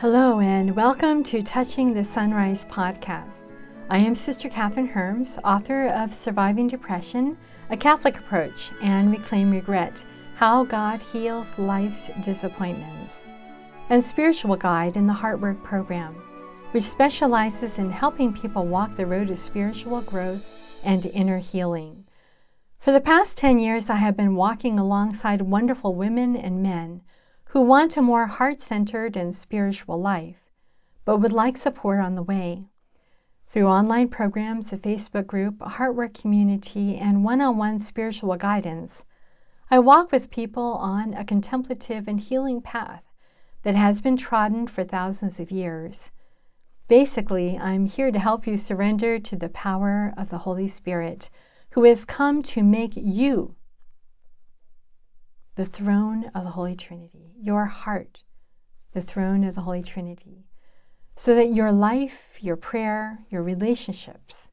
Hello, and welcome to Touching the Sunrise podcast. I am Sister Kathryn Hermes, author of Surviving Depression, A Catholic Approach, and Reclaim Regret How God Heals Life's Disappointments, and spiritual guide in the Heartwork program, which specializes in helping people walk the road to spiritual growth and inner healing. For the past 10 years, I have been walking alongside wonderful women and men who want a more heart centered and spiritual life, but would like support on the way. Through online programs, a Facebook group, a Heartwork community, and one on one spiritual guidance, I walk with people on a contemplative and healing path that has been trodden for thousands of years. Basically, I'm here to help you surrender to the power of the Holy Spirit, who has come to make you the throne of the Holy Trinity, your heart, the throne of the Holy Trinity, so that your life, your prayer, your relationships,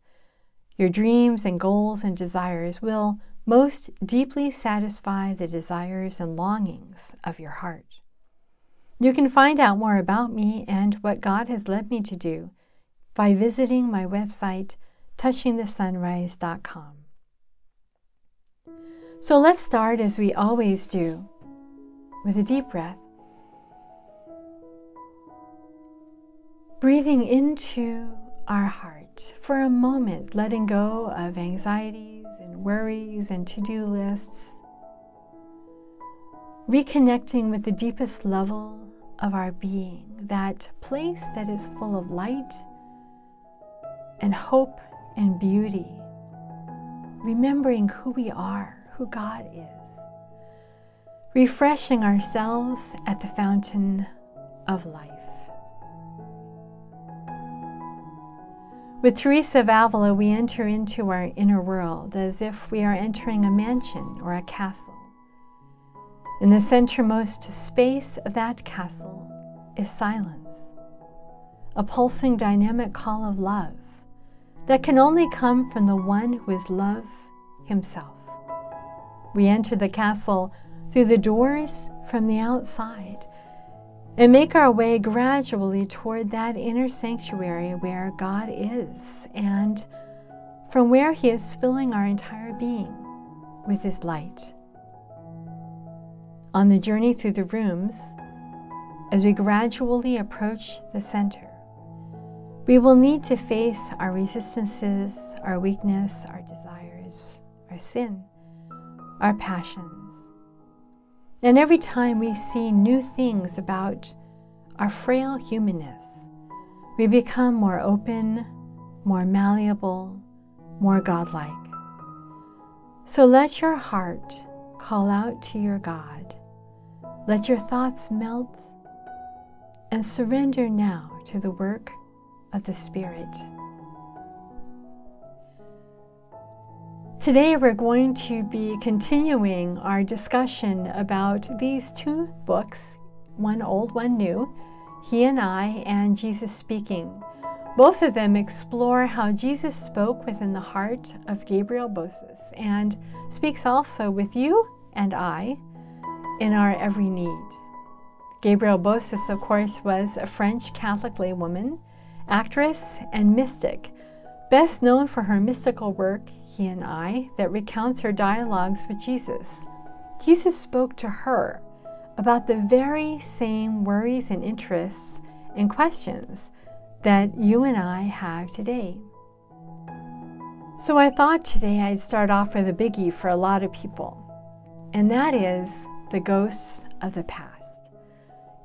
your dreams and goals and desires will most deeply satisfy the desires and longings of your heart. You can find out more about me and what God has led me to do by visiting my website, touchingthesunrise.com. So let's start as we always do with a deep breath. Breathing into our heart for a moment, letting go of anxieties and worries and to do lists. Reconnecting with the deepest level of our being, that place that is full of light and hope and beauty. Remembering who we are who God is, refreshing ourselves at the fountain of life. With Teresa of Avila, we enter into our inner world as if we are entering a mansion or a castle. In the centermost space of that castle is silence, a pulsing dynamic call of love that can only come from the one who is love himself. We enter the castle through the doors from the outside and make our way gradually toward that inner sanctuary where God is and from where He is filling our entire being with His light. On the journey through the rooms, as we gradually approach the center, we will need to face our resistances, our weakness, our desires, our sin our passions. And every time we see new things about our frail humanness, we become more open, more malleable, more godlike. So let your heart call out to your God. Let your thoughts melt and surrender now to the work of the Spirit. Today, we're going to be continuing our discussion about these two books one old, one new He and I, and Jesus Speaking. Both of them explore how Jesus spoke within the heart of Gabrielle Bossis and speaks also with you and I in our every need. Gabrielle Bossis, of course, was a French Catholic laywoman, actress, and mystic Best known for her mystical work, He and I, that recounts her dialogues with Jesus. Jesus spoke to her about the very same worries and interests and questions that you and I have today. So I thought today I'd start off with a biggie for a lot of people, and that is the ghosts of the past.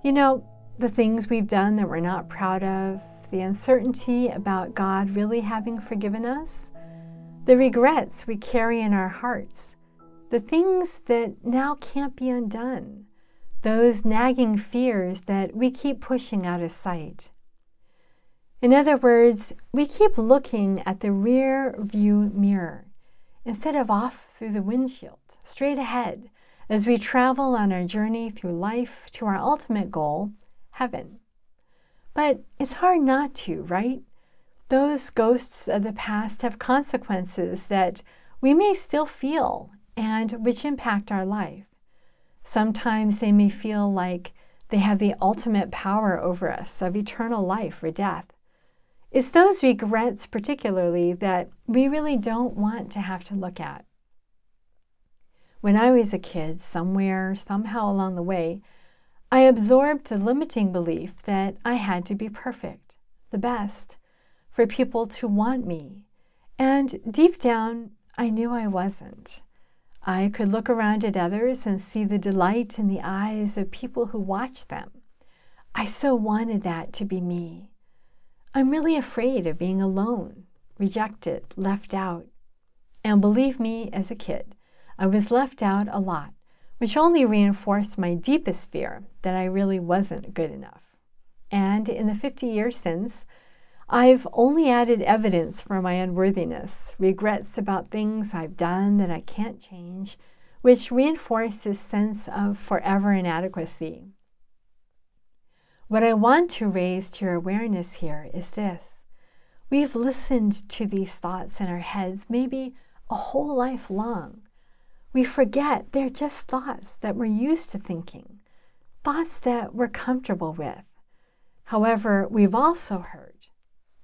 You know, the things we've done that we're not proud of, the uncertainty about God really having forgiven us, the regrets we carry in our hearts, the things that now can't be undone, those nagging fears that we keep pushing out of sight. In other words, we keep looking at the rear view mirror instead of off through the windshield, straight ahead, as we travel on our journey through life to our ultimate goal, heaven. But it's hard not to, right? Those ghosts of the past have consequences that we may still feel and which impact our life. Sometimes they may feel like They have the ultimate power over us of eternal life or death. It's those regrets, particularly, that we really don't want to have to look at. When I was a kid, somewhere, somehow along the way, I absorbed the limiting belief that I had to be perfect, the best, for people to want me. And deep down, I knew I wasn't. I could look around at others and see the delight in the eyes of people who watched them. I so wanted that to be me. I'm really afraid of being alone, rejected, left out. And believe me, as a kid, I was left out a lot, which only reinforced my deepest fear that I really wasn't good enough. And in the 50 years since, I've only added evidence for my unworthiness, regrets about things I've done that I can't change, which reinforce this sense of forever inadequacy. What I want to raise to your awareness here is this. We've listened to these thoughts in our heads maybe a whole life long. We forget they're just thoughts that we're used to thinking, thoughts that we're comfortable with. However, we've also heard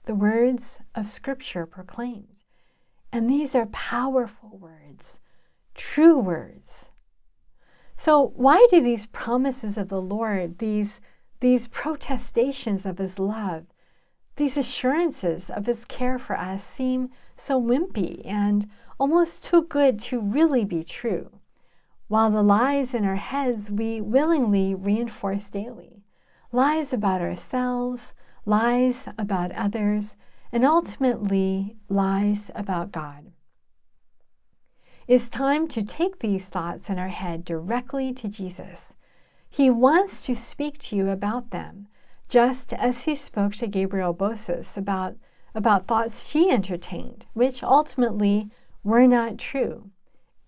the words of Scripture proclaimed. And these are powerful words, true words. So, why do these promises of the Lord, these these protestations of his love, these assurances of his care for us seem so wimpy and almost too good to really be true, while the lies in our heads we willingly reinforce daily. Lies about ourselves, lies about others, and ultimately lies about God. It's time to take these thoughts in our head directly to Jesus. He wants to speak to you about them, just as he spoke to Gabrielle Bossis about, about thoughts she entertained, which ultimately were not true.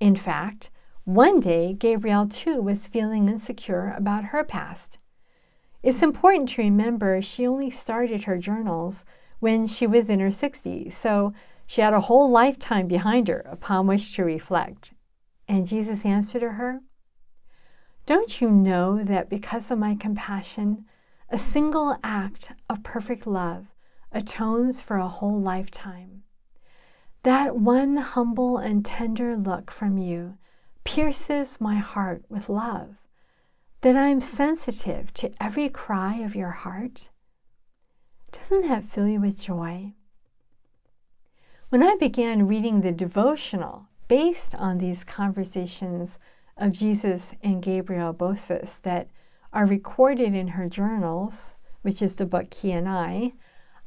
In fact, one day Gabrielle too was feeling insecure about her past. It's important to remember she only started her journals when she was in her 60s, so she had a whole lifetime behind her upon which to reflect. And Jesus answered her, don't you know that because of my compassion, a single act of perfect love atones for a whole lifetime? That one humble and tender look from you pierces my heart with love, that I am sensitive to every cry of your heart. Doesn't that fill you with joy? When I began reading the devotional based on these conversations of Jesus and Gabrielle Bossis that are recorded in her journals, which is the book He and I,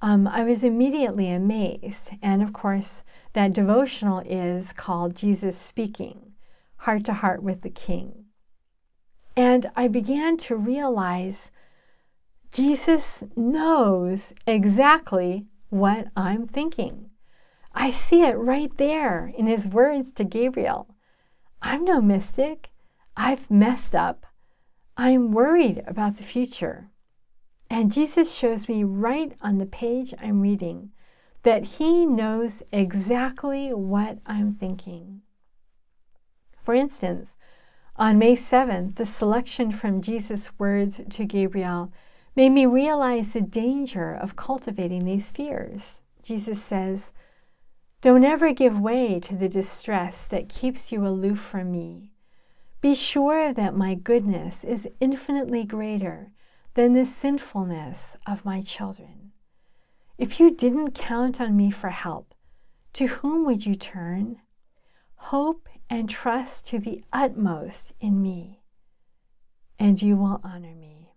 um, I was immediately amazed. And of course, that devotional is called Jesus Speaking, Heart to Heart with the King. And I began to realize Jesus knows exactly what I'm thinking. I see it right there in his words to Gabrielle. I'm no mystic. I've messed up. I'm worried about the future. And Jesus shows me right on the page I'm reading that He knows exactly what I'm thinking. For instance, on May 7th, the selection from Jesus' words to Gabrielle made me realize the danger of cultivating these fears. Jesus says, don't ever give way to the distress that keeps you aloof from me. Be sure that my goodness is infinitely greater than the sinfulness of my children. If you didn't count on me for help, to whom would you turn? Hope and trust to the utmost in me, and you will honor me.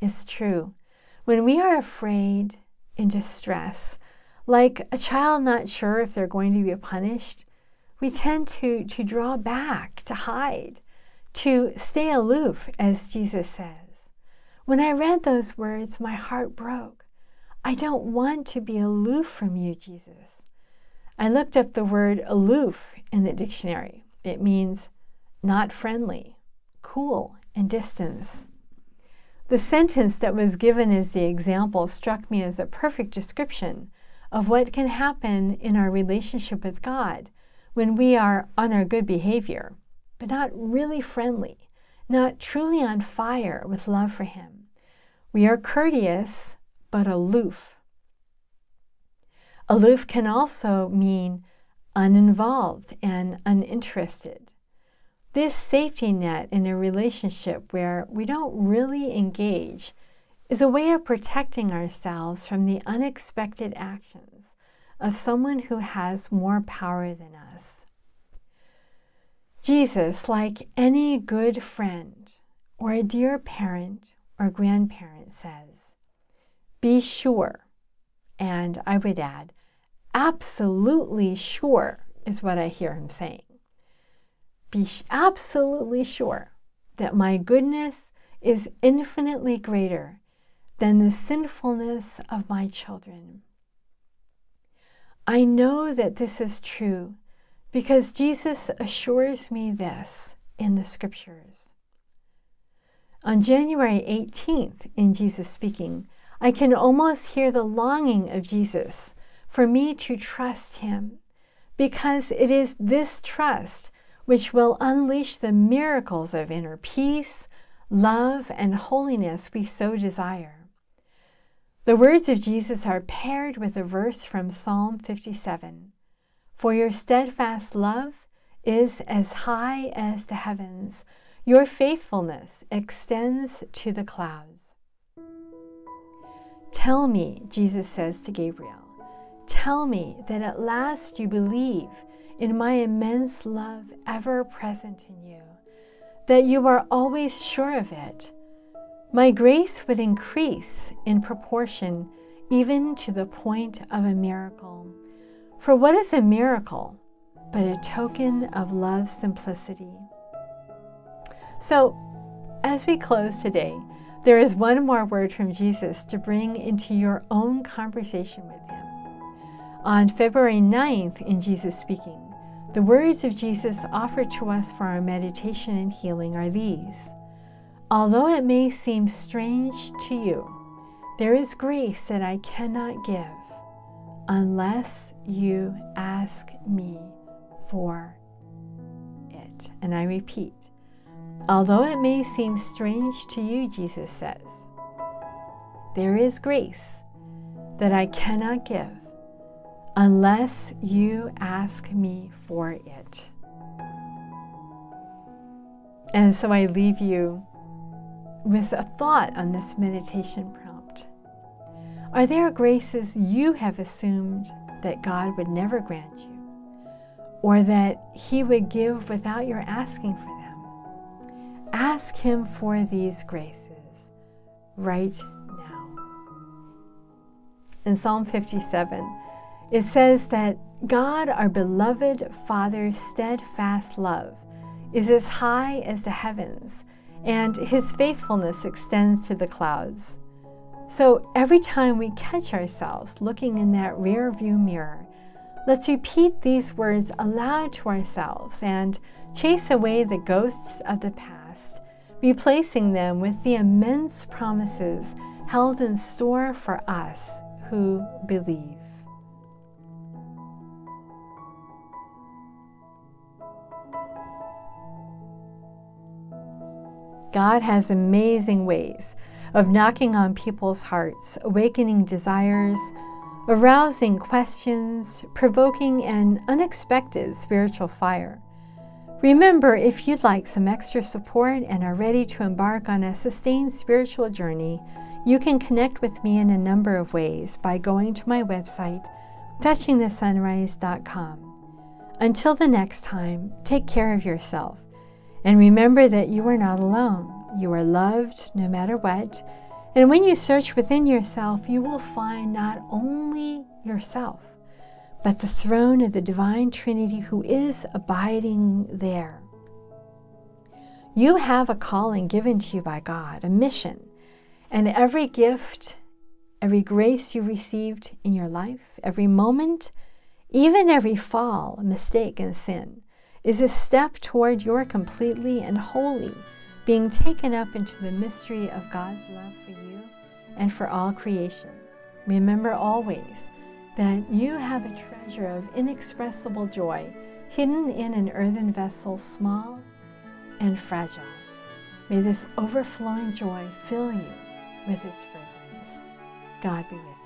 It's true. When we are afraid, in distress, like a child not sure if they're going to be punished, we tend to, to draw back, to hide, to stay aloof, as Jesus says. When I read those words, my heart broke. I don't want to be aloof from you, Jesus. I looked up the word aloof in the dictionary. It means not friendly, cool, and distance. The sentence that was given as the example struck me as a perfect description of what can happen in our relationship with God when we are on our good behavior, but not really friendly, not truly on fire with love for Him. We are courteous, but aloof. Aloof can also mean uninvolved and uninterested. This safety net in a relationship where we don't really engage is a way of protecting ourselves from the unexpected actions of someone who has more power than us. Jesus, like any good friend or a dear parent or grandparent, says, Be sure, and I would add, absolutely sure is what I hear him saying. Be absolutely sure that my goodness is infinitely greater than the sinfulness of my children. I know that this is true because Jesus assures me this in the scriptures. On January 18th, in Jesus speaking, I can almost hear the longing of Jesus for me to trust him because it is this trust which will unleash the miracles of inner peace, love, and holiness we so desire. The words of Jesus are paired with a verse from Psalm 57 For your steadfast love is as high as the heavens, your faithfulness extends to the clouds. Tell me, Jesus says to Gabrielle, tell me that at last you believe in my immense love ever present in you, that you are always sure of it my grace would increase in proportion even to the point of a miracle. For what is a miracle but a token of love's simplicity? So, as we close today, there is one more word from Jesus to bring into your own conversation with Him. On February 9th, in Jesus Speaking, the words of Jesus offered to us for our meditation and healing are these Although it may seem strange to you, there is grace that I cannot give unless you ask me for it. And I repeat, although it may seem strange to you, Jesus says, there is grace that I cannot give unless you ask me for it. And so I leave you with a thought on this meditation prompt. Are there graces you have assumed that God would never grant you, or that He would give without your asking for them? Ask Him for these graces right now. In Psalm 57, it says that God, our beloved Father's steadfast love, is as high as the heavens and his faithfulness extends to the clouds. So every time we catch ourselves looking in that rear view mirror, let's repeat these words aloud to ourselves and chase away the ghosts of the past, replacing them with the immense promises held in store for us who believe. God has amazing ways of knocking on people's hearts, awakening desires, arousing questions, provoking an unexpected spiritual fire. Remember, if you'd like some extra support and are ready to embark on a sustained spiritual journey, you can connect with me in a number of ways by going to my website, touchingthesunrise.com. Until the next time, take care of yourself and remember that you are not alone. You are loved no matter what. And when you search within yourself, you will find not only yourself, but the throne of the divine Trinity who is abiding there. You have a calling given to you by God, a mission, and every gift, every grace you received in your life, every moment, even every fall, mistake, and sin is a step toward your completely and wholly being taken up into the mystery of God's love for you and for all creation. Remember always that you have a treasure of inexpressible joy hidden in an earthen vessel, small and fragile. May this overflowing joy fill you with its fragrance. God be with you.